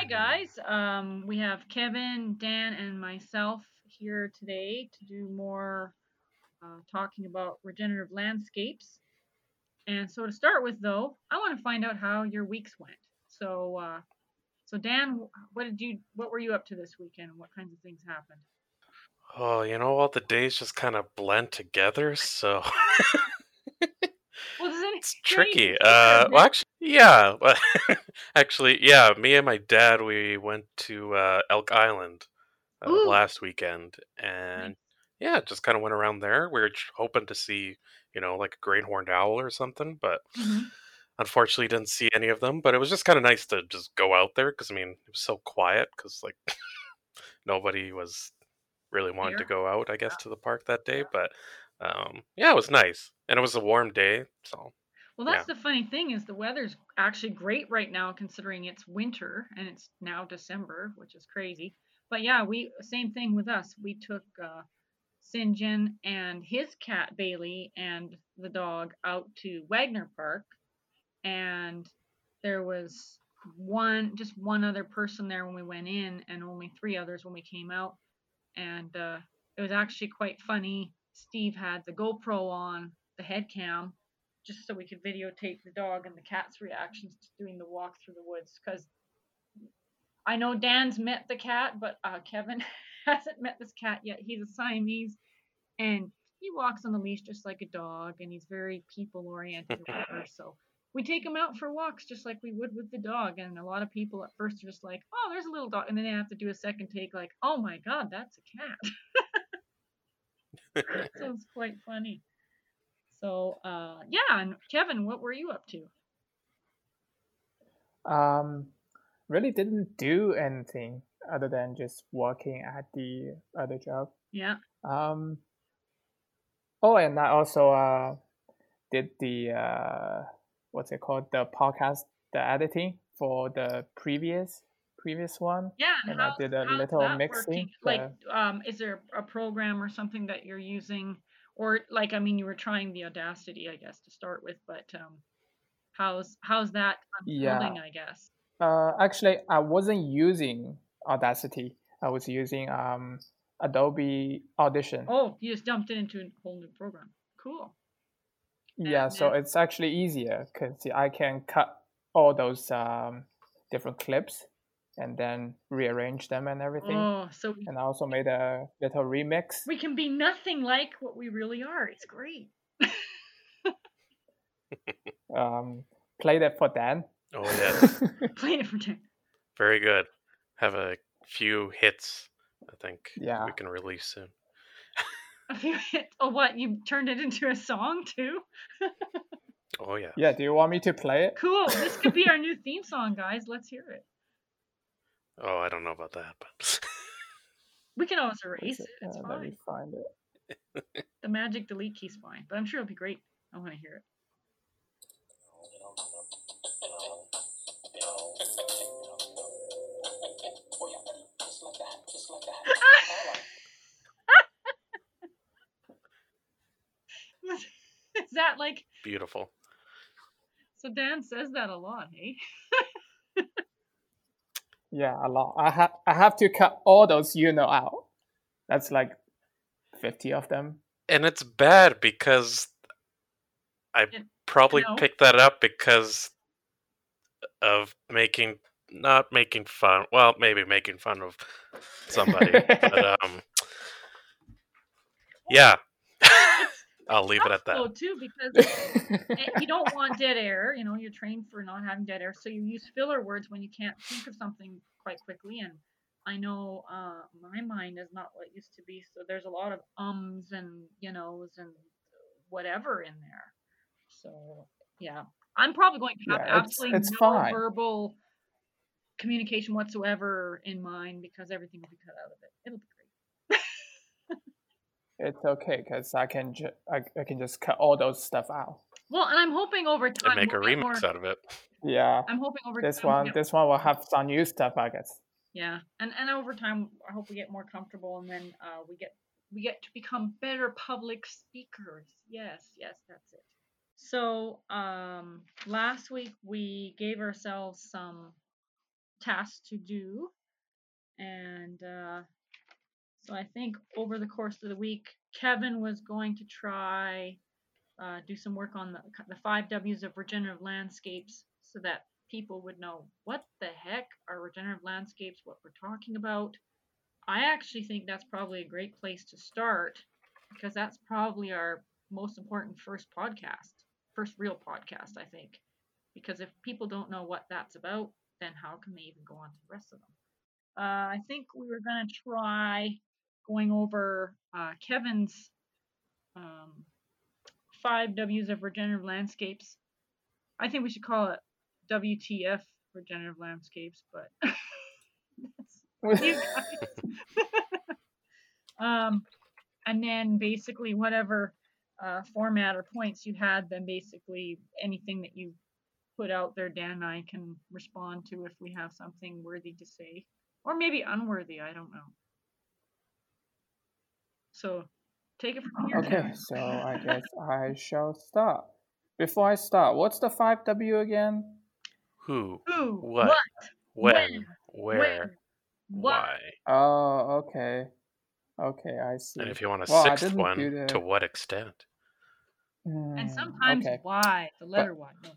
Hi guys, um, we have Kevin, Dan, and myself here today to do more uh, talking about regenerative landscapes. And so to start with, though, I want to find out how your weeks went. So, uh, so Dan, what did you, what were you up to this weekend? What kinds of things happened? Oh, you know all The days just kind of blend together, so it's tricky. Uh, well, actually, yeah. Actually, yeah. Me and my dad, we went to uh, Elk Island uh, last weekend, and yeah, just kind of went around there. We were hoping to see, you know, like a great horned owl or something, but hmm unfortunately didn't see any of them. But it was just kind of nice to just go out there because I mean, it was so quiet because like nobody was really wanting to go out, I guess, to the park that day. But um, yeah, it was nice, and it was a warm day, so Well, yeah. that's the funny thing is the weather's actually great right now considering it's winter and it's now December, which is crazy. But yeah, we same thing with us. We took uh, St. John and his cat Bailey and the dog out to Wagner Park, and there was one, just one other person there when we went in, and only three others when we came out. And uh, it was actually quite funny. Steve had the GoPro on the head cam just so we could videotape the dog and the cat's reactions to doing the walk through the woods. Because I know Dan's met the cat, but uh, Kevin hasn't met this cat yet. He's a Siamese, and he walks on the leash just like a dog, and he's very people oriented. So we take him out for walks just like we would with the dog. And a lot of people at first are just like, "Oh, there's a little dog," and then they have to do a second take, like, "Oh my God, that's a cat." so it's quite funny. So uh, yeah, and Kevin, what were you up to? Um, really didn't do anything other than just working at the other job. Yeah. Um, oh, and I also uh did the uh what's it called the podcast the editing for the previous previous one, Yeah, and and I did a little mixing. working? Like, um, is there a program or something that you're using, or like, I mean, you were trying the Audacity, I guess, to start with, but um, how's how's that yeah, unfolding? I guess. uh, actually I wasn't using Audacity. I was using um Adobe Audition. Oh, you just dumped it into a whole new program. Cool. Yeah, And so then, it's actually easier because I can cut all those um, different clips and then rearrange them and everything. oh, so we And I also made a little remix. we can be nothing like what we really are. It's great. Um, played it for Dan. Oh yes, Playing it for ten. very good. Have a few hits. I think yeah, we can release soon. A few hits. Oh, what? You turned it into a song too? Oh yeah. yeah. Do you want me to play it? Cool. This could be our new theme song, guys. Let's hear it. Oh, I don't know about that, but We can always erase it? it. It's let me fine. find it. The magic delete key's fine, but I'm sure it'll be great. I want to hear it. Is that like beautiful. so? Dan says that a lot, hey? Yeah, a lot. I have I have to cut all those you know out. That's like fifty of them. And it's bad because I Yeah, probably no. picked that up because of making not making fun. Well, maybe making fun of somebody, but um, yeah. I'll leave it at that. Though too, because you don't want dead air. You know, you're trained for not having dead air, so you use filler words when you can't think of something quite quickly. And I know uh, my mind is not what it used to be, so there's a lot of ums and you knows and whatever in there. So yeah, I'm probably going to have yeah, it's absolutely it's no fine. verbal communication whatsoever in mind because everything will be cut out of it. It'll be great. It's okay because I can ju- I, I can just cut all those stuff out. Well, and I'm hoping over And time make a we'll get more. remix out of it. Yeah, I'm hoping over this time we'll one get this one will have some new stuff, I guess. Yeah, and and over time, I hope we get more comfortable, and then uh, we get we get to become better public speakers. Yes, yes, that's it. So um, last week we gave ourselves some tasks to do. And uh, so I think over the course of the week, Kevin was going to try uh, do some work on the, the five W's of regenerative landscapes so that people would know what the heck are regenerative landscapes, what we're talking about. I actually think that's probably a great place to start because that's probably our most important first podcast, first real podcast, I think. Because if people don't know what that's about, then how can they even go on to the rest of them? Uh, I think we were going to try going over uh, Kevin's um, five W's of regenerative landscapes. I think we should call it WTF regenerative landscapes, but you guys. um, and then basically whatever uh, format or points you had, then basically anything that you put out there, Dan and I can respond to if we have something worthy to say, or maybe unworthy. I don't know. So take it from here. Okay, so I guess I shall start. Before I start, what's the 5W again? Who? Who? What? What? When? When? Where? Why? Why? Oh, okay. Okay, I see. And if you want a Well, sixth one, the- to what extent? And Hmm, sometimes okay. why? The letter Y. No.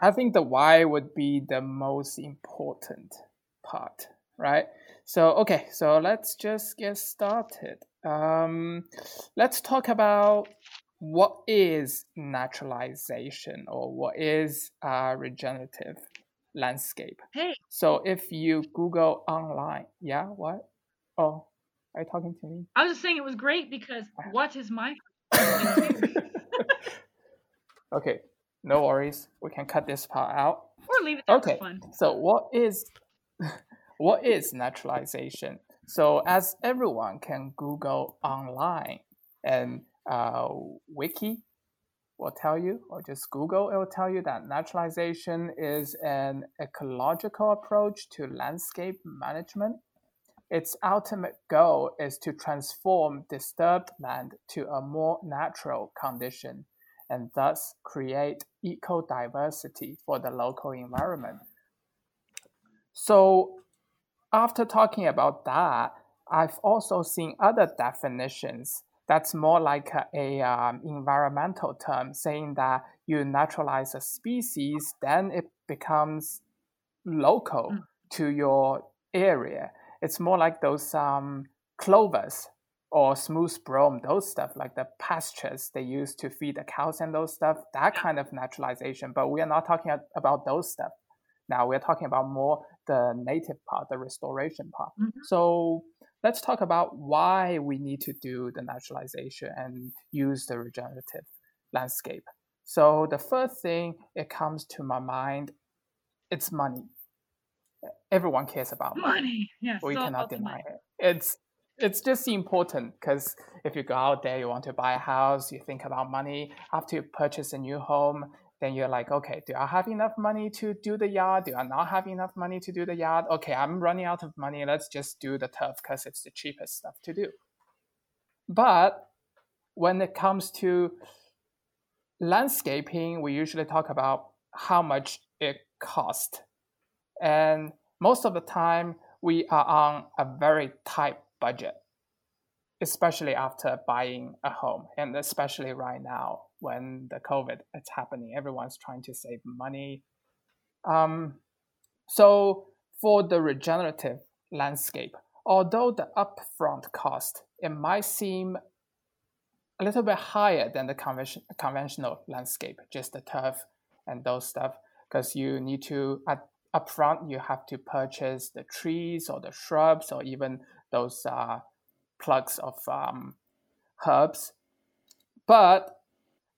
I think the why would be the most important part, right? So, okay, so let's just get started. Um, let's talk about what is naturalization or what is uh, regenerative landscape. Hey, So, if you Google online, yeah, what? Oh, are you talking to me? I was just saying it was great because what is my okay, no worries. We can cut this part out. or leave it there Okay, so what is what is naturalization? So as everyone can Google online and uh, wiki will tell you, or just Google, it will tell you that naturalization is an ecological approach to landscape management. Its ultimate goal is to transform disturbed land to a more natural condition and thus create eco-diversity for the local environment. So after talking about that, I've also seen other definitions that's more like a, a, um, environmental term saying that you naturalize a species, then it becomes local Mm. to your area. It's more like those um, clovers or smooth brome, those stuff like the pastures they use to feed the cows and those stuff, that kind of naturalization. But we are not talking about those stuff. Now we're talking about more the native part, the restoration part. Mhm. So let's talk about why we need to do the naturalization and use the regenerative landscape. So the first thing it comes to my mind, it's money. Everyone cares about money Money. Yes. we all cannot deny it. It's it's just important because if you go out there, you want to buy a house, you think about money. After you purchase a new home, then you're like, okay, do I have enough money to do the yard? Do I not have enough money to do the yard? Okay, I'm running out of money. Let's just do the turf because it's the cheapest stuff to do. But when it comes to landscaping, we usually talk about how much it costs. And most of the time, we are on a very tight budget, especially after buying a home, and especially right now when the COVID is happening. Everyone's trying to save money. Um, so for the regenerative landscape, although the upfront cost it might seem a little bit higher than the convention, conventional landscape, just the turf and those stuff, because you need to at upfront you have to purchase the trees or the shrubs or even those uh, plugs of um, herbs. But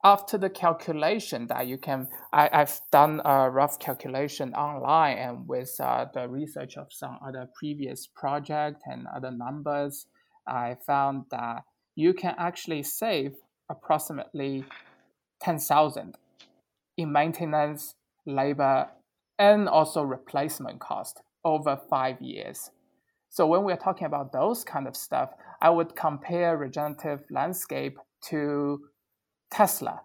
after the calculation that you can, I, I've done a rough calculation online and with uh, the research of some other previous project and other numbers, I found that you can actually save approximately 10,000 in maintenance, labor, and also replacement cost over five years. So when we're talking about those kind of stuff, I would compare regenerative landscape to Tesla.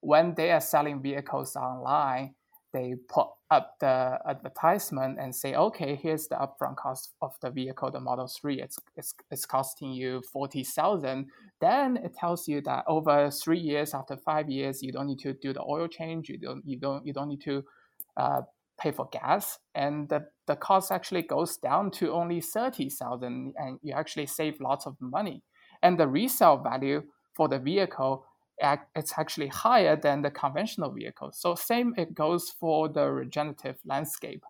When they are selling vehicles online, they put up the advertisement and say, okay, here's the upfront cost of the vehicle, the Model 3, it's, it's, it's costing you 40,000. Then it tells you that over three years, after five years, you don't need to do the oil change, you don't, you don't, you don't need to uh, pay for gas. And the, the cost actually goes down to only 30,000 and you actually save lots of money. And the resale value for the vehicle it's actually higher than the conventional vehicle. So same it goes for the regenerative landscape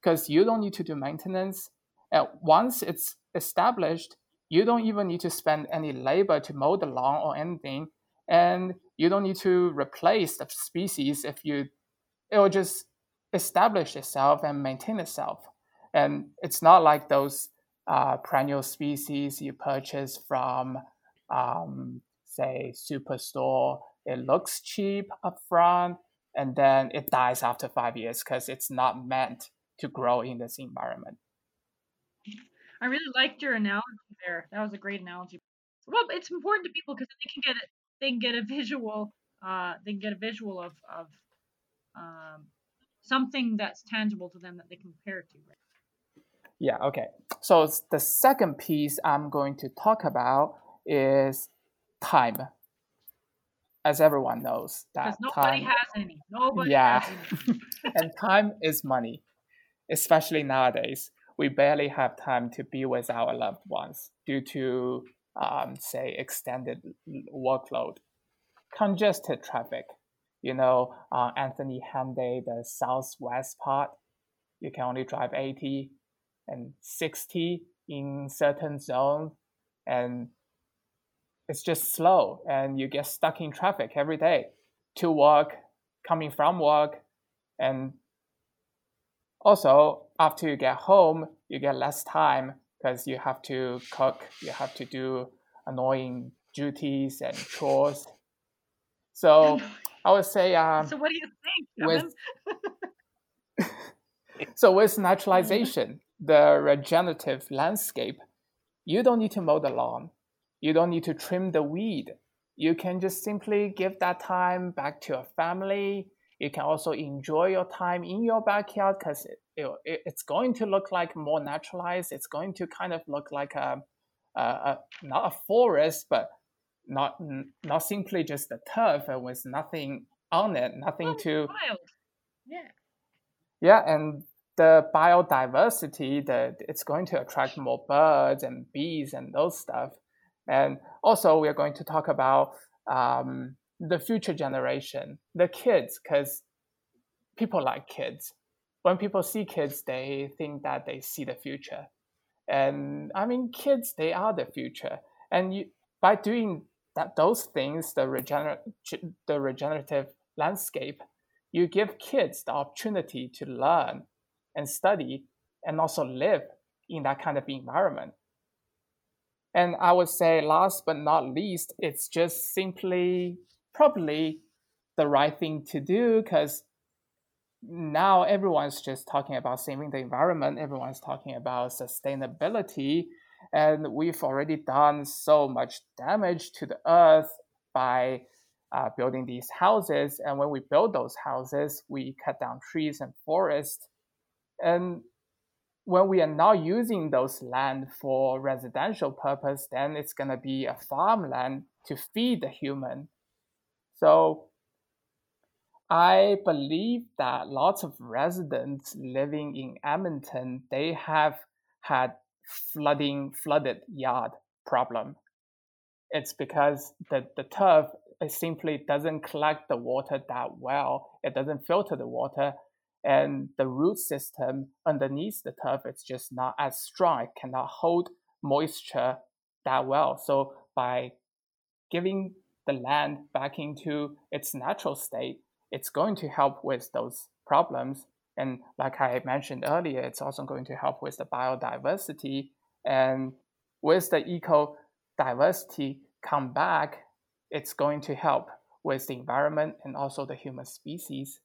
because you don't need to do maintenance. And once it's established, you don't even need to spend any labor to mow the lawn or anything. And you don't need to replace the species if you, it will just establish itself and maintain itself. And it's not like those uh, perennial species you purchase from um, say superstore it looks cheap upfront and then it dies after five years because it's not meant to grow in this environment. I really liked your analogy there. That was a great analogy. Well it's important to people because they can get it they can get a visual uh, they can get a visual of of um, something that's tangible to them that they compare to right? yeah okay. So the second piece i'm going to talk about is time. As everyone knows, that nobody time, has any. Nobody yeah, any. and time is money, especially nowadays. We barely have time to be with our loved ones due to, um, say, extended workload, congested traffic. You know, uh, Anthony Henday, the southwest part, you can only drive 80 and 60 in certain zones, and it's just slow and you get stuck in traffic every day to work, coming from work. And also, after you get home, you get less time because you have to cook, you have to do annoying duties and chores. So I would say. Um, so what do you think? With, so with naturalization, the regenerative landscape, you don't need to mow the lawn. You don't need to trim the weed. You can just simply give that time back to your family. You can also enjoy your time in your backyard because it, it, it's going to look like more naturalized. It's going to kind of look like a, a, a not a forest, but not not simply just a turf with nothing on it, nothing oh, to. Wild. Yeah. Yeah, and the biodiversity that it's going to attract more birds and bees and those stuff. And also, we are going to talk about um, the future generation, the kids, because people like kids. When people see kids, they think that they see the future. And I mean, kids, they are the future. And you, by doing that, those things, the, regener- the regenerative landscape, you give kids the opportunity to learn and study and also live in that kind of environment. And I would say, last but not least, it's just simply probably the right thing to do because now everyone's just talking about saving the environment, everyone's talking about sustainability, and we've already done so much damage to the earth by uh, building these houses. And when we build those houses, we cut down trees and forests. And when we are not using those land for residential purpose, then it's going to be a farmland to feed the human. So I believe that lots of residents living in Edmonton, they have had flooding, flooded yard problem. It's because the, the turf simply doesn't collect the water that well. It doesn't filter the water and the root system underneath the turf is just not as strong. It cannot hold moisture that well. So by giving the land back into its natural state, it's going to help with those problems. And like I mentioned earlier, it's also going to help with the biodiversity. And with the eco diversity come back, it's going to help with the environment and also the human species.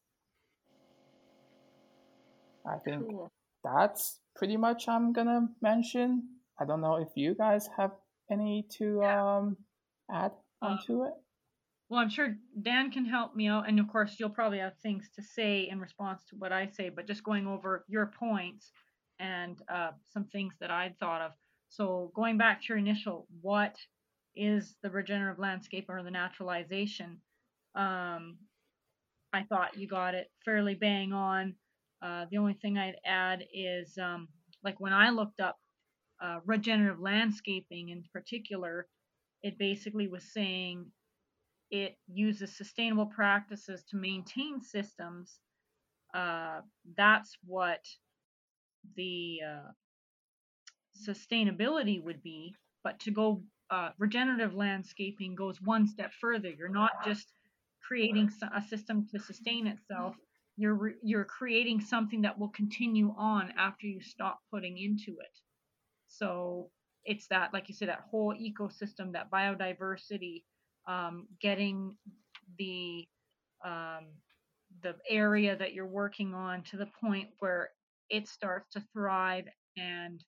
I think cool. that's pretty much I'm gonna mention. I don't know if you guys have any to um, add onto it. Well, I'm sure Dan can help me out, and of course, you'll probably have things to say in response to what I say. But just going over your points and uh, some things that I'd thought of. So going back to your initial, what is the regenerative landscape or the naturalization? Um, I thought you got it fairly bang on. Uh, the only thing I'd add is um, like when I looked up uh, regenerative landscaping in particular, it basically was saying it uses sustainable practices to maintain systems. Uh, that's what the uh, sustainability would be. But to go uh, regenerative landscaping goes one step further. You're not just creating a system to sustain itself. You're re- you're creating something that will continue on after you stop putting into it. So it's that, like you said, that whole ecosystem, that biodiversity, um, getting the um, the area that you're working on to the point where it starts to thrive and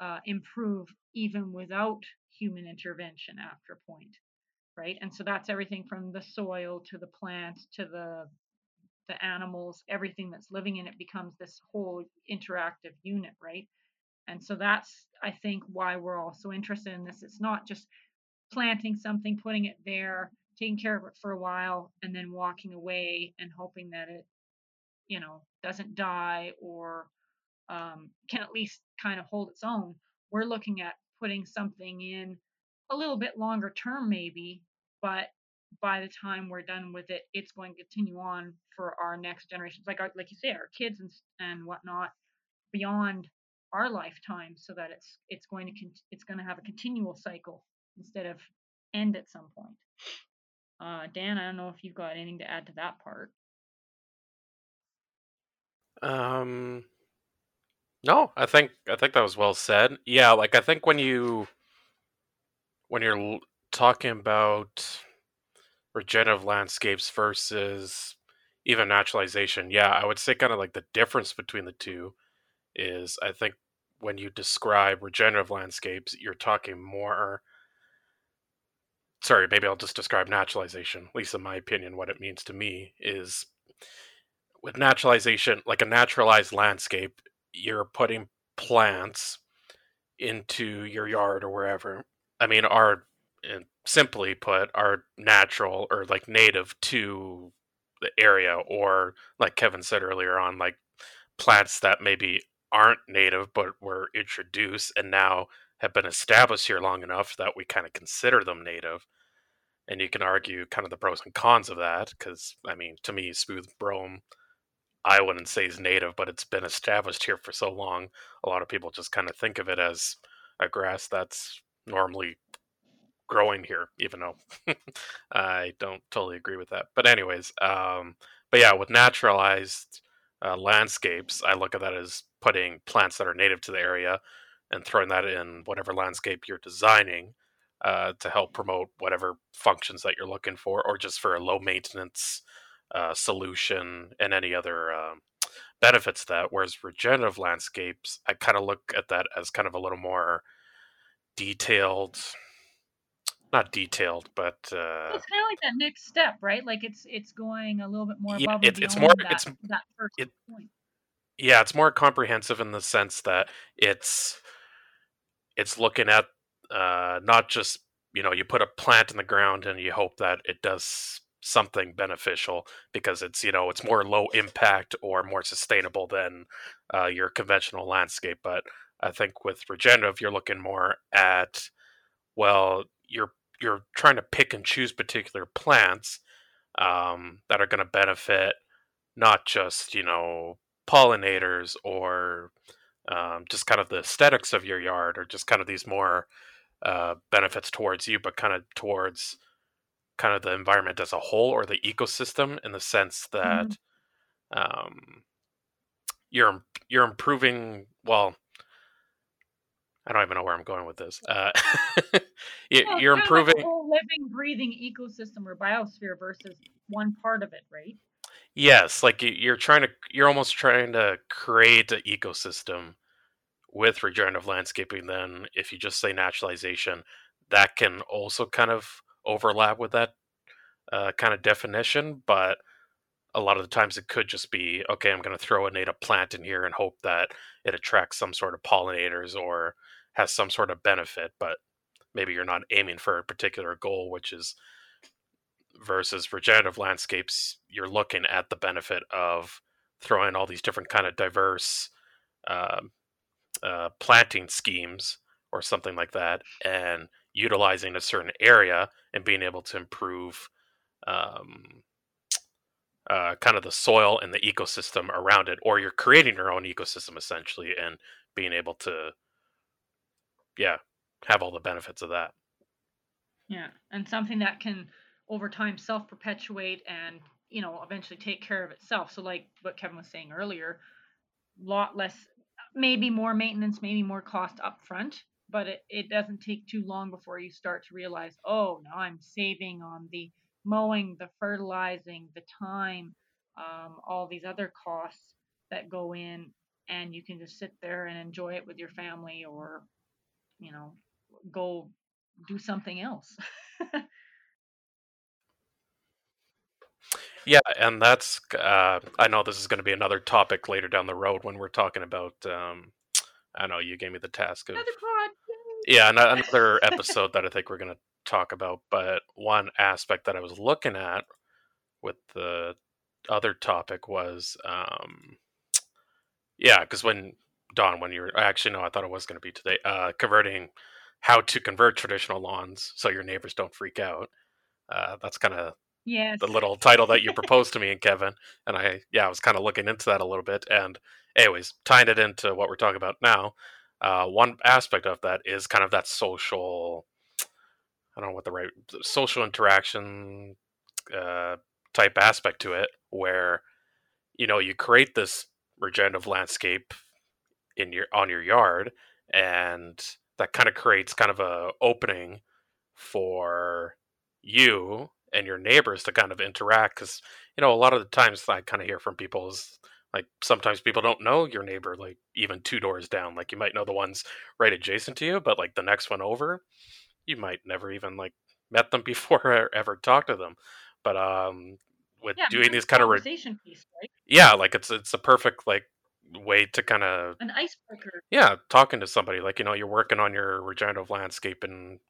uh, improve even without human intervention after a point right and so that's everything from the soil to the plants to the the animals everything that's living in it becomes this whole interactive unit right and so that's i think why we're all so interested in this it's not just planting something putting it there taking care of it for a while and then walking away and hoping that it you know doesn't die or um, can at least kind of hold its own. We're looking at putting something in a little bit longer term, maybe, but by the time we're done with it, it's going to continue on for our next generations, like our, like you say, our kids and and whatnot, beyond our lifetime, so that it's it's going to con- it's going to have a continual cycle instead of end at some point. Uh, Dan, I don't know if you've got anything to add to that part. Um, no, I think I think that was well said. Yeah, like I think when you when you're talking about regenerative landscapes versus even naturalization, yeah, I would say kind of like the difference between the two is I think when you describe regenerative landscapes, you're talking more sorry, maybe I'll just describe naturalization, at least in my opinion, what it means to me is with naturalization, like a naturalized landscape you're putting plants into your yard or wherever. I mean, are simply put, are natural or like native to the area, or like Kevin said earlier on, like plants that maybe aren't native but were introduced and now have been established here long enough that we kind of consider them native. And you can argue kind of the pros and cons of that because, I mean, to me, smooth brome I wouldn't say is native, but it's been established here for so long. A lot of people just kind of think of it as a grass that's normally growing here, even though I don't totally agree with that. But anyways, um, but yeah, with naturalized uh, landscapes, I look at that as putting plants that are native to the area and throwing that in whatever landscape you're designing uh, to help promote whatever functions that you're looking for, or just for a low maintenance uh, solution and any other um, benefits that. Whereas regenerative landscapes, I kind of look at that as kind of a little more detailed. Not detailed, but uh, it's kind of like that next step, right? Like it's it's going a little bit more yeah, above it, it's more that, it's that first it, point. Yeah, it's more comprehensive in the sense that it's it's looking at uh, not just you know you put a plant in the ground and you hope that it does something beneficial because it's you know it's more low impact or more sustainable than uh, your conventional landscape but i think with regenerative you're looking more at well you're you're trying to pick and choose particular plants um, that are going to benefit not just you know pollinators or um, just kind of the aesthetics of your yard or just kind of these more uh, benefits towards you but kind of towards kind of the environment as a whole or the ecosystem in the sense that mm-hmm. um, you're you're improving well I don't even know where I'm going with this. Uh, you, well, you're improving like whole living, breathing ecosystem or biosphere versus one part of it, right? Yes, like you're trying to, you're almost trying to create an ecosystem with regenerative landscaping. Then, if you just say naturalization, that can also kind of overlap with that uh, kind of definition, but a lot of the times it could just be okay, I'm going to throw a native plant in here and hope that it attracts some sort of pollinators or has some sort of benefit, but maybe you're not aiming for a particular goal, which is versus regenerative landscapes, you're looking at the benefit of throwing all these different kind of diverse uh, uh, planting schemes or something like that, and utilizing a certain area and being able to improve um, uh, kind of the soil and the ecosystem around it, or you're creating your own ecosystem essentially and being able to, yeah, have all the benefits of that. Yeah, and something that can over time self perpetuate and you know eventually take care of itself. So like what Kevin was saying earlier, lot less, maybe more maintenance, maybe more cost up front, but it, it doesn't take too long before you start to realize, oh, now I'm saving on the mowing, the fertilizing, the time, um, all these other costs that go in, and you can just sit there and enjoy it with your family or, you know, go do something else. yeah, and that's, uh, I know this is going to be another topic later down the road when we're talking about, um, I know you gave me the task of. Another pod. Yeah, another episode that I think we're going to talk about, but one aspect that I was looking at with the other topic was, um, yeah, because when Don, when you're actually no, I thought it was going to be today, uh, converting how to convert traditional lawns so your neighbors don't freak out. Uh, that's kind of yes. the little title that you proposed to me and Kevin, and I yeah, I was kind of looking into that a little bit, and anyways, tying it into what we're talking about now. Uh, one aspect of that is kind of that social I don't know what the right social interaction uh, type aspect to it, where you know you create this regenerative landscape in your on your yard, and that kind of creates kind of a opening for you and your neighbors to kind of interact because you know a lot of the times i kind of hear from people is like sometimes people don't know your neighbor like even two doors down like you might know the ones right adjacent to you but like the next one over you might never even like met them before or ever talked to them. But um, with yeah, doing these kind of re- piece, right? yeah, like it's it's a perfect like way to kind of an icebreaker. Yeah, talking to somebody like you know you're working on your regenerative landscape and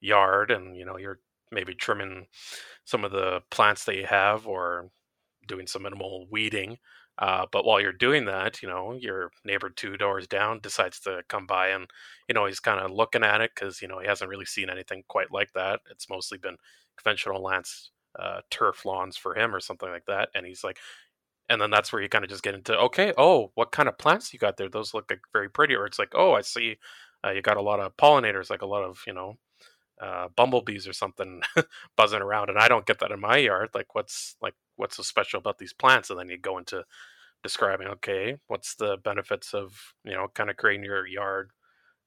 yard, and you know you're maybe trimming some of the plants that you have or doing some minimal weeding uh, but while you're doing that, you know, your neighbor two doors down decides to come by and, you know, he's kind of looking at it because, you know, he hasn't really seen anything quite like that. It's mostly been conventional lance uh, turf lawns for him or something like that. And he's like, and then that's where you kind of just get into, okay, oh, what kind of plants you got there? Those look like very pretty. Or it's like, oh, I see uh, you got a lot of pollinators, like a lot of, you know, uh, bumblebees or something buzzing around, and I don't get that in my yard. Like, what's like what's so special about these plants? And then you go into describing, okay, what's the benefits of you know kind of creating your yard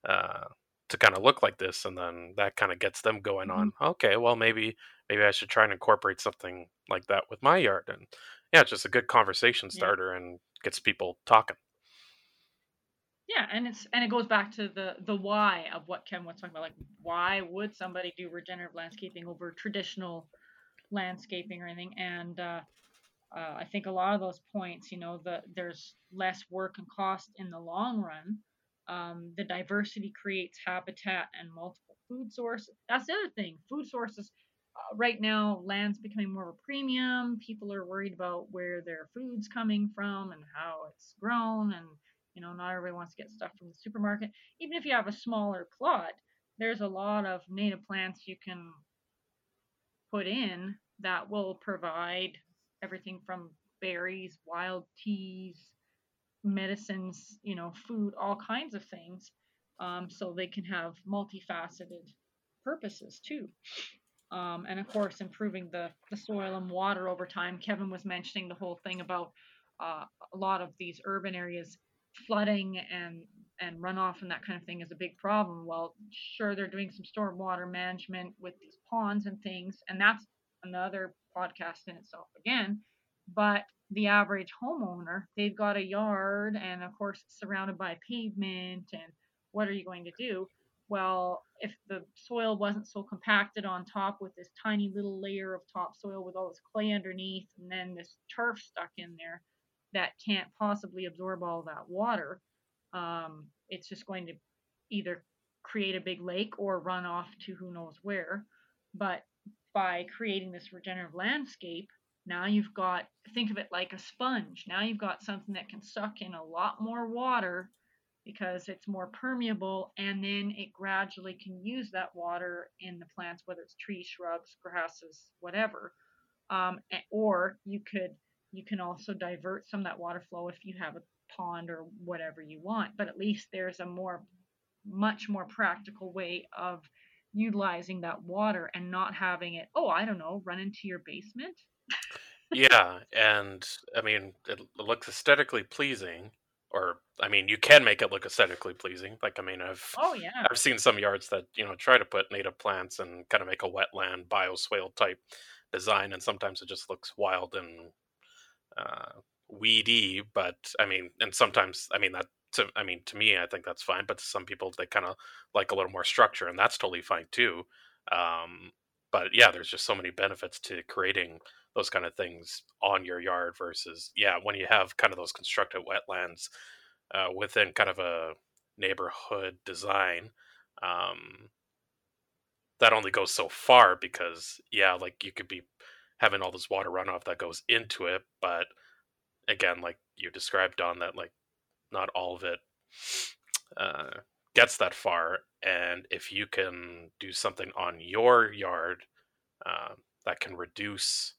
uh, to kind of look like this, and then that kind of gets them going mm-hmm. on. Okay, well maybe maybe I should try and incorporate something like that with my yard, and yeah, it's just a good conversation starter yeah. and gets people talking. Yeah, and it's and it goes back to the the why of what Ken was talking about. Like, why would somebody do regenerative landscaping over traditional landscaping or anything? And uh, uh, I think a lot of those points, you know, the there's less work and cost in the long run. Um, the diversity creates habitat and multiple food sources. That's the other thing. Food sources. Uh, right now, land's becoming more of a premium. People are worried about where their food's coming from and how it's grown and you know, not everybody wants to get stuff from the supermarket. Even if you have a smaller plot, there's a lot of native plants you can put in that will provide everything from berries, wild teas, medicines, you know, food, all kinds of things. Um, so they can have multifaceted purposes too. Um, and of course, improving the, the soil and water over time. Kevin was mentioning the whole thing about uh, a lot of these urban areas flooding and and runoff and that kind of thing is a big problem. Well, sure, they're doing some stormwater management with these ponds and things, and that's another podcast in itself again. But the average homeowner, they've got a yard and, of course, surrounded by pavement. And what are you going to do? well, if the soil wasn't so compacted on top with this tiny little layer of topsoil with all this clay underneath and then this turf stuck in there that can't possibly absorb all that water, um, it's just going to either create a big lake or run off to who knows where. But by creating this regenerative landscape, now you've got, think of it like a sponge. Now you've got something that can suck in a lot more water because it's more permeable and then it gradually can use that water in the plants, whether it's trees, shrubs, grasses, whatever. Um, or you could you can also divert some of that water flow if you have a pond or whatever you want. But at least there's a more much more practical way of utilizing that water and not having it, oh, I don't know, run into your basement. yeah, and I mean, it looks aesthetically pleasing, or I mean, you can make it look aesthetically pleasing. Like, I mean, I've oh yeah, I've seen some yards that you know try to put native plants and kind of make a wetland bioswale type design, and sometimes it just looks wild and uh, weedy. But I mean, and sometimes I mean that to I mean to me, I think that's fine. But to some people, they kind of like a little more structure, and that's totally fine too. Um, but yeah, there's just so many benefits to creating those kind of things on your yard versus yeah when you have kind of those constructed wetlands uh, within kind of a neighborhood design um, that only goes so far because yeah like you could be having all this water runoff that goes into it but again like you described on that like not all of it uh, gets that far and if you can do something on your yard uh, that can reduce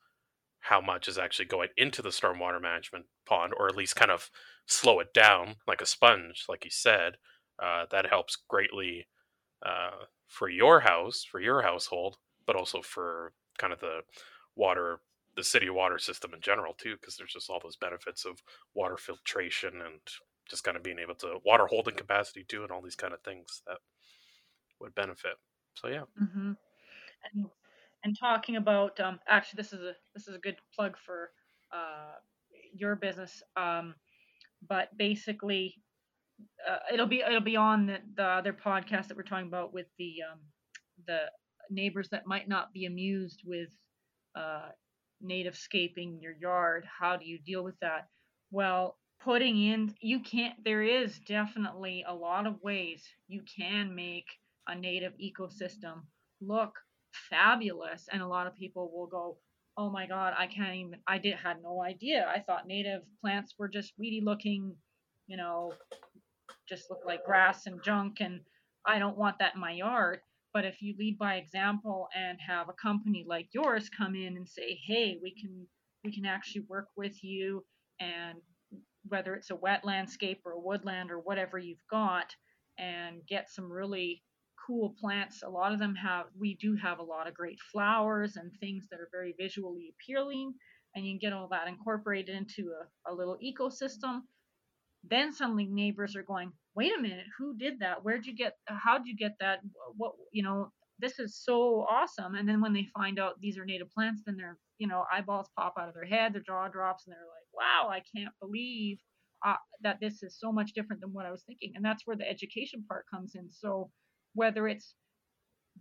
how much is actually going into the stormwater management pond, or at least kind of slow it down like a sponge, like you said. Uh, that helps greatly uh, for your house, for your household, but also for kind of the water, the city water system in general too, because there's just all those benefits of water filtration and just kind of being able to water holding capacity too, and all these kind of things that would benefit. So yeah. Mm-hmm. And and talking about um, actually this is a this is a good plug for uh, your business um, but basically uh, it'll be it'll be on the, the other podcast that we're talking about with the um, the neighbors that might not be amused with uh, native scaping your yard how do you deal with that? Well putting in you can't there is definitely a lot of ways you can make a native ecosystem look fabulous and a lot of people will go oh my god i can't even i did had no idea. I thought native plants were just weedy looking you know just look like grass and junk and i don't want that in my yard but if you lead by example and have a company like yours come in and say hey we can we can actually work with you and whether it's a wet landscape or a woodland or whatever you've got and get some really cool plants. A lot of them have, we do have a lot of great flowers and things that are very visually appealing, and you can get all that incorporated into a, a little ecosystem. Then suddenly neighbors are going, wait a minute, who did that? Where'd you get, how'd you get that? What, you know, this is so awesome. And then when they find out these are native plants, then their, you know, eyeballs pop out of their head, their jaw drops, and they're like, wow, I can't believe uh, that this is so much different than what I was thinking. And that's where the education part comes in. So whether it's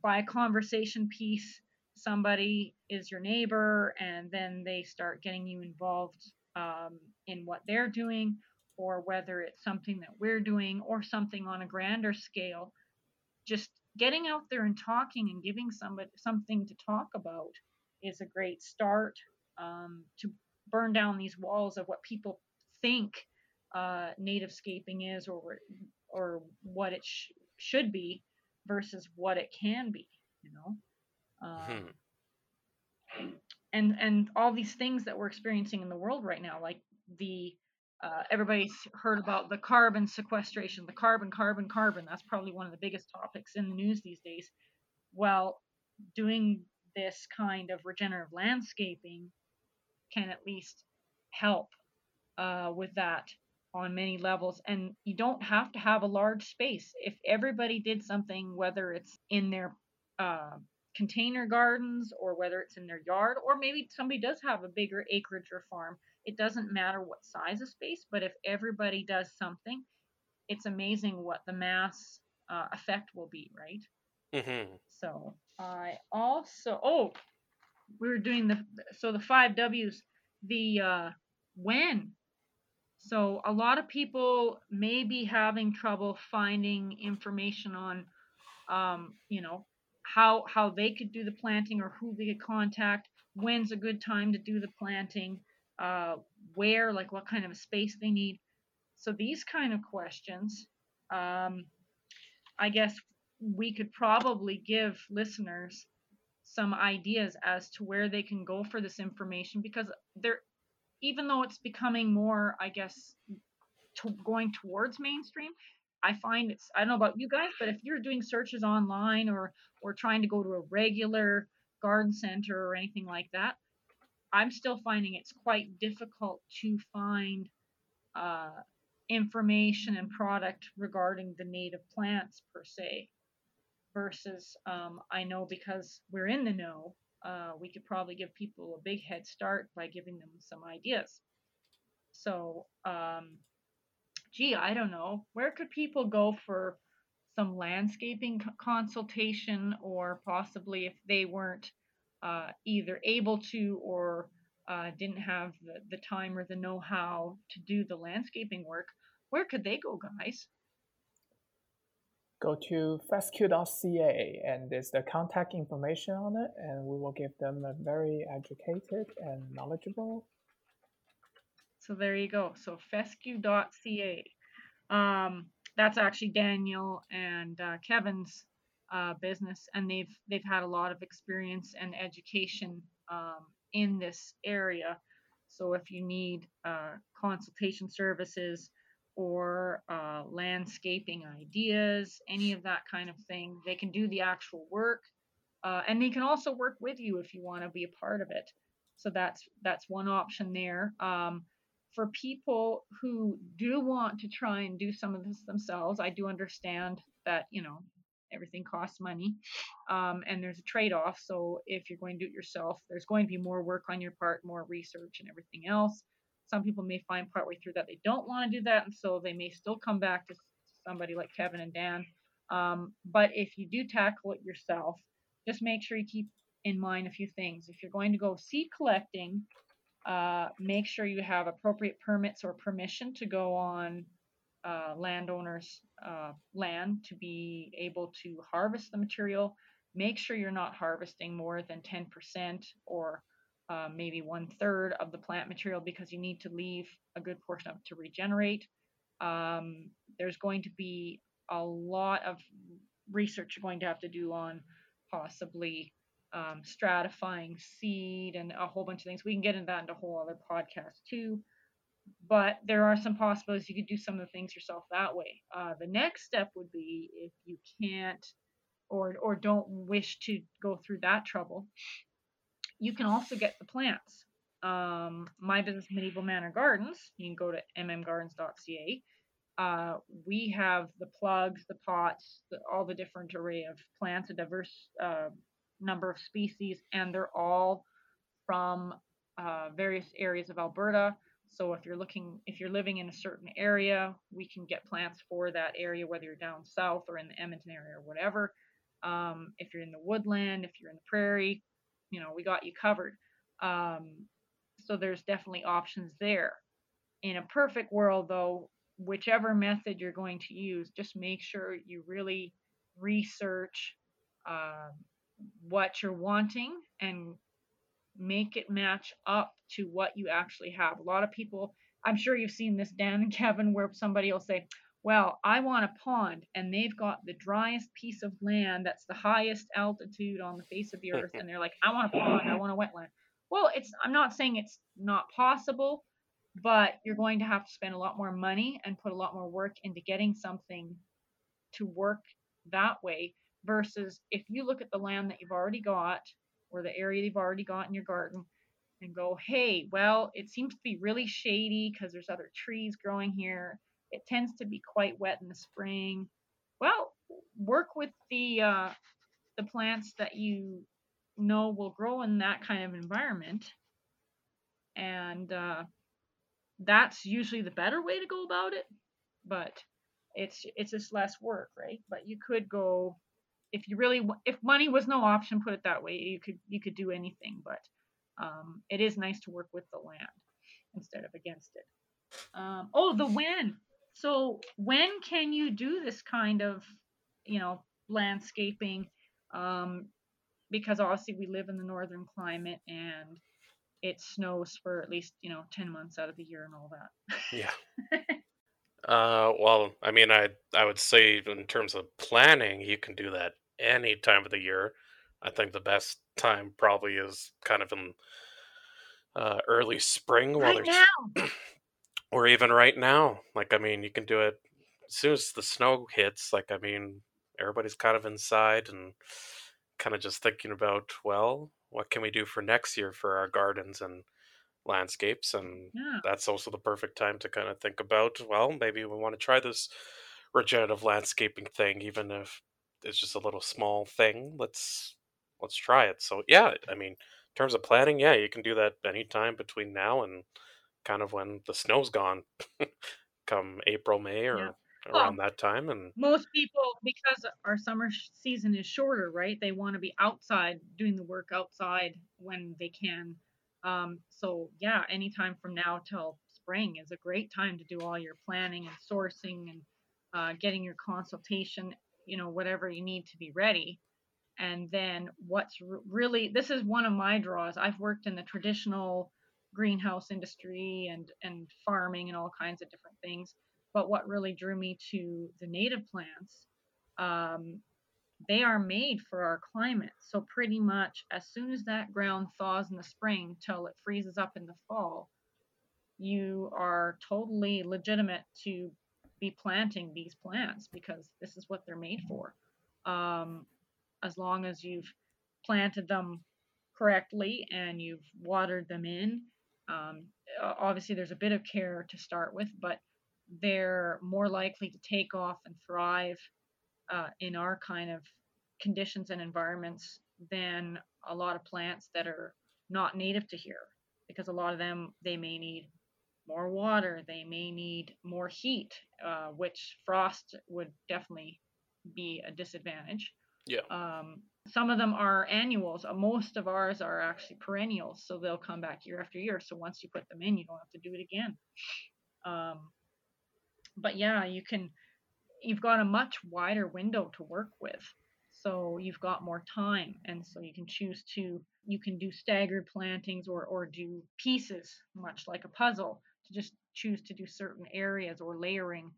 by a conversation piece, somebody is your neighbor and then they start getting you involved um, in what they're doing, or whether it's something that we're doing or something on a grander scale, just getting out there and talking and giving somebody something to talk about is a great start um, to burn down these walls of what people think uh, native scaping is or or what it sh- should be versus what it can be you know um, hmm. and and all these things that we're experiencing in the world right now like the uh, everybody's heard about the carbon sequestration the carbon carbon carbon. That's probably one of the biggest topics in the news these days. Well doing this kind of regenerative landscaping can at least help uh, with that on many levels. And you don't have to have a large space. If everybody did something whether it's in their uh, container gardens or whether it's in their yard or maybe somebody does have a bigger acreage or farm it doesn't matter what size of space but if everybody does something it's amazing what the mass uh, effect will be, right? Mm-hmm. So I also oh we were doing the so the five W's the uh, when. So a lot of people may be having trouble finding information on um, you know how how they could do the planting or who they could contact. When's a good time to do the planting? Uh, where like what kind of space they need. So these kind of questions. Um, I guess we could probably give listeners some ideas as to where they can go for this information because they're even though it's becoming more i guess to going towards mainstream i find it's i don't know about you guys but if you're doing searches online or or trying to go to a regular garden center or anything like that i'm still finding it's quite difficult to find uh, information and product regarding the native plants per se versus um, I know because we're in the know, uh, we could probably give people a big head start by giving them some ideas. So, um, gee, I don't know. Where could people go for some landscaping consultation or possibly if they weren't uh, either able to or uh, didn't have the, the time or the know how to do the landscaping work, where could they go, guys? go to fescue.ca and there's the contact information on it and we will give them a very educated and knowledgeable so there you go so fescue.ca um, that's actually daniel and uh, kevin's uh, business and they've they've had a lot of experience and education um, in this area so if you need uh, consultation services or uh, landscaping ideas, any of that kind of thing. They can do the actual work, uh, and they can also work with you if you want to be a part of it. So that's that's one option there. Um, for people who do want to try and do some of this themselves, I do understand that you know everything costs money, um, and there's a trade-off. So if you're going to do it yourself, there's going to be more work on your part, more research, and everything else. Some people may find partway through that they don't want to do that, and so they may still come back to somebody like Kevin and Dan. Um, but if you do tackle it yourself, just make sure you keep in mind a few things. If you're going to go seed collecting, uh, make sure you have appropriate permits or permission to go on uh, landowners' uh, land to be able to harvest the material. Make sure you're not harvesting more than 10% or uh, maybe one third of the plant material because you need to leave a good portion of it to regenerate. Um, there's going to be a lot of research you're going to have to do on possibly um, stratifying seed and a whole bunch of things. We can get into that in a whole other podcast too. But there are some possibilities you could do some of the things yourself that way. Uh, the next step would be if you can't or or don't wish to go through that trouble, you can also get the plants. Um, my business, Medieval Manor Gardens, you can go to mmgardens.ca. Uh, we have the plugs, the pots, the, all the different array of plants, a diverse uh, number of species, and they're all from uh, various areas of Alberta. So if you're looking, if you're living in a certain area, we can get plants for that area, whether you're down south or in the Edmonton area or whatever. Um, if you're in the woodland, if you're in the prairie, you know, we got you covered. Um, so there's definitely options there. In a perfect world, though, whichever method you're going to use, just make sure you really research uh, what you're wanting and make it match up to what you actually have. A lot of people, I'm sure you've seen this, Dan and Kevin, where somebody will say, well, I want a pond, and they've got the driest piece of land that's the highest altitude on the face of the earth, and they're like, I want a pond, I want a wetland. Well, it's I'm not saying it's not possible, but you're going to have to spend a lot more money and put a lot more work into getting something to work that way versus if you look at the land that you've already got or the area you've already got in your garden and go, hey, well, it seems to be really shady because there's other trees growing here it tends to be quite wet in the spring. Well, work with the uh, the plants that you know will grow in that kind of environment, and uh, that's usually the better way to go about it. But it's it's just less work, right? But you could go if you really if money was no option, put it that way, you could you could do anything. But um, it is nice to work with the land instead of against it. Um, oh, the when. So when can you do this kind of you know landscaping? Um, because obviously we live in the northern climate and it snows for at least you know 10 months out of the year and all that yeah uh well i mean i i would say in terms of planning you can do that any time of the year i think the best time probably is kind of in uh early spring while right now. or even right now like i mean you can do it as soon as the snow hits like i mean everybody's kind of inside and kind of just thinking about well what can we do for next year for our gardens and landscapes and yeah. that's also the perfect time to kind of think about well maybe we want to try this regenerative landscaping thing even if it's just a little small thing let's let's try it. So yeah i mean in terms of planning yeah you can do that anytime between now and kind of when the snow's gone come april may or yeah around well, that time and most people because our summer season is shorter right they want to be outside doing the work outside when they can. Um, so yeah anytime from now till spring is a great time to do all your planning and sourcing and uh, getting your consultation you know whatever you need to be ready. And then what's really this is one of my draws. I've worked in the traditional greenhouse industry and and farming and all kinds of different things. But what really drew me to the native plants, um, they are made for our climate. So pretty much as soon as that ground thaws in the spring till it freezes up in the fall, you are totally legitimate to be planting these plants because this is what they're made for. Um, as long as you've planted them correctly and you've watered them in. Um, obviously, there's a bit of care to start with, but they're more likely to take off and thrive uh, in our kind of conditions and environments than a lot of plants that are not native to here because a lot of them they may need more water they may need more heat uh, which frost would definitely be a disadvantage. Yeah. Um, some of them are annuals. Uh, most of ours are actually perennials so they'll come back year after year. So once you put them in you don't have to do it again. Um, but yeah, you can you've got a much wider window to work with. So you've got more time and so you can choose to you can do staggered plantings or or do pieces much like a puzzle to just choose to do certain areas or layering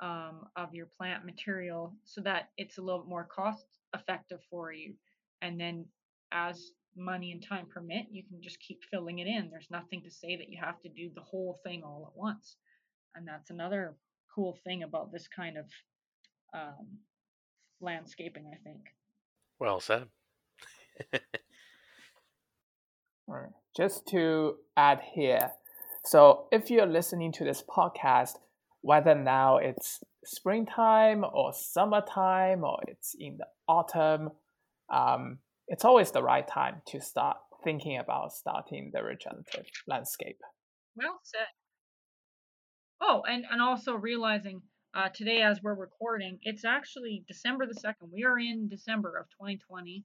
um, of your plant material so that it's a little bit more cost effective for you and then as money and time permit you can just keep filling it in there's nothing to say that you have to do the whole thing all at once and that's another cool thing about this kind of um, landscaping, I think. Well said. Just to add here, so if you're listening to this podcast, whether now it's springtime or summertime or it's in the autumn, um, it's always the right time to start thinking about starting the regenerative landscape. Well said. Oh, and and also realizing uh, today as we're recording, it's actually December the second. We are in December of 2020,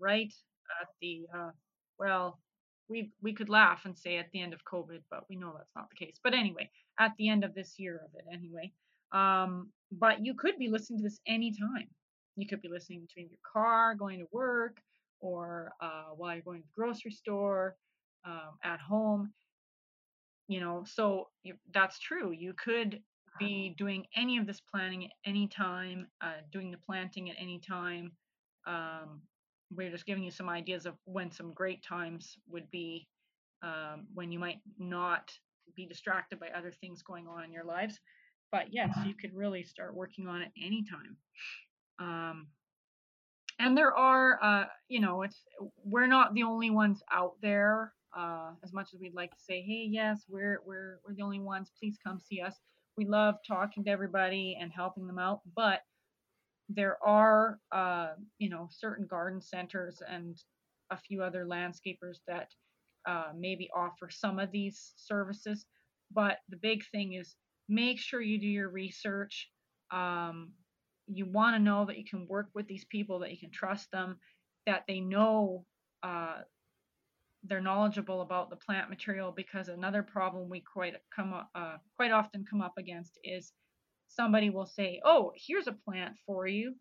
right at the uh, well, we we could laugh and say at the end of COVID, but we know that's not the case. But anyway, at the end of this year of it, anyway. Um, but you could be listening to this anytime. You could be listening to in your car, going to work, or uh, while you're going to the grocery store, um, at home you know so that's true you could be doing any of this planning at any time uh, doing the planting at any time um, we're just giving you some ideas of when some great times would be um, when you might not be distracted by other things going on in your lives but yes you could really start working on it anytime um, and there are uh, you know it's we're not the only ones out there uh, as much as we'd like to say, hey, yes, we're we're we're the only ones. Please come see us. We love talking to everybody and helping them out, but there are uh, you know certain garden centers and a few other landscapers that uh, maybe offer some of these services. But the big thing is make sure you do your research. um, you want to know that you can work with these people, that you can trust them, that they know uh, they're knowledgeable about the plant material. Because another problem we quite come uh, quite often come up against is somebody will say, "Oh, here's a plant for you,"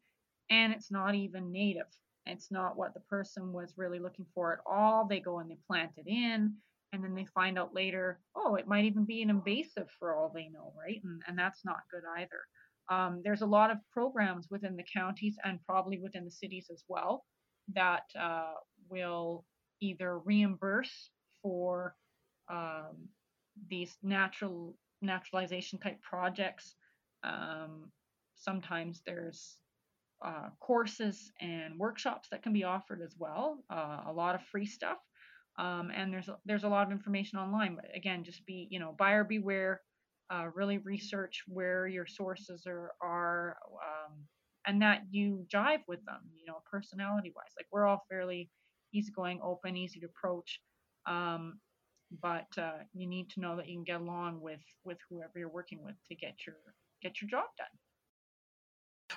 and it's not even native. It's not what the person was really looking for at all. They go and they plant it in, and then they find out later, oh, it might even be an invasive for all they know, right? And, and that's not good either. Um, there's a lot of programs within the counties and probably within the cities as well that uh, will either reimburse for um, these natural naturalization type projects. Um, sometimes there's uh, courses and workshops that can be offered as well. Uh, a lot of free stuff, um, and there's there's a lot of information online. But again, just be you know buyer beware. Uh, really research where your sources are are, um, and that you jive with them. You know, personality wise, like we're all fairly easygoing, open, easy to approach. Um, but uh, you need to know that you can get along with with whoever you're working with to get your get your job done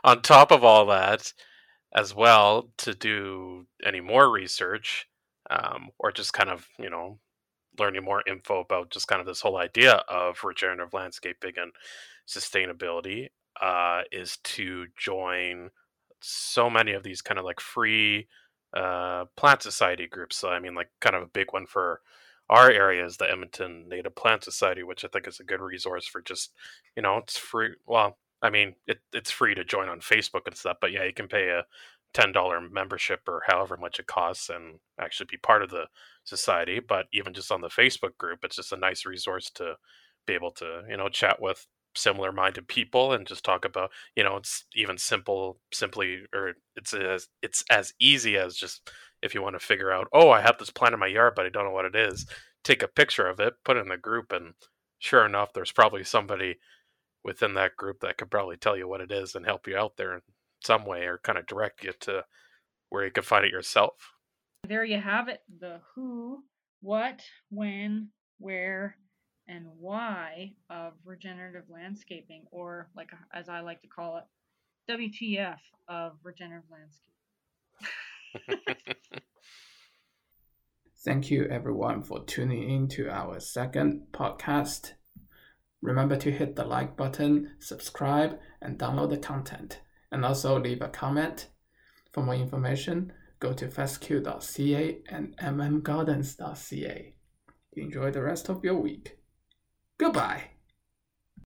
on top of all that, as well, to do any more research um, or just kind of, you know, learning more info about just kind of this whole idea of regenerative landscaping and sustainability uh, is to join so many of these kind of like free uh, plant society groups. So, I mean, like, kind of a big one for our area is the Edmonton Native Plant Society, which I think is a good resource for just, you know, it's free. Well, I mean, it, it's free to join on Facebook and stuff, but yeah, you can pay a ten dollar membership or however much it costs and actually be part of the society. But even just on the Facebook group, it's just a nice resource to be able to you know chat with similar minded people and just talk about you know it's even simple simply or it's as it's as easy as just if you want to figure out oh i have this plant in my yard but i don't know what it is take a picture of it put it in the group and sure enough there's probably somebody within that group that could probably tell you what it is and help you out there in some way or kind of direct you to where you can find it yourself. There you have it the who, what, when, where, and why of regenerative landscaping, or like as I like to call it, WTF of regenerative landscaping. Thank you everyone for tuning in to our second podcast. Remember to hit the like button, subscribe, and download the content, and also leave a comment. For more information, go to fescue.ca and mmgardens.ca. Enjoy the rest of your week. Goodbye.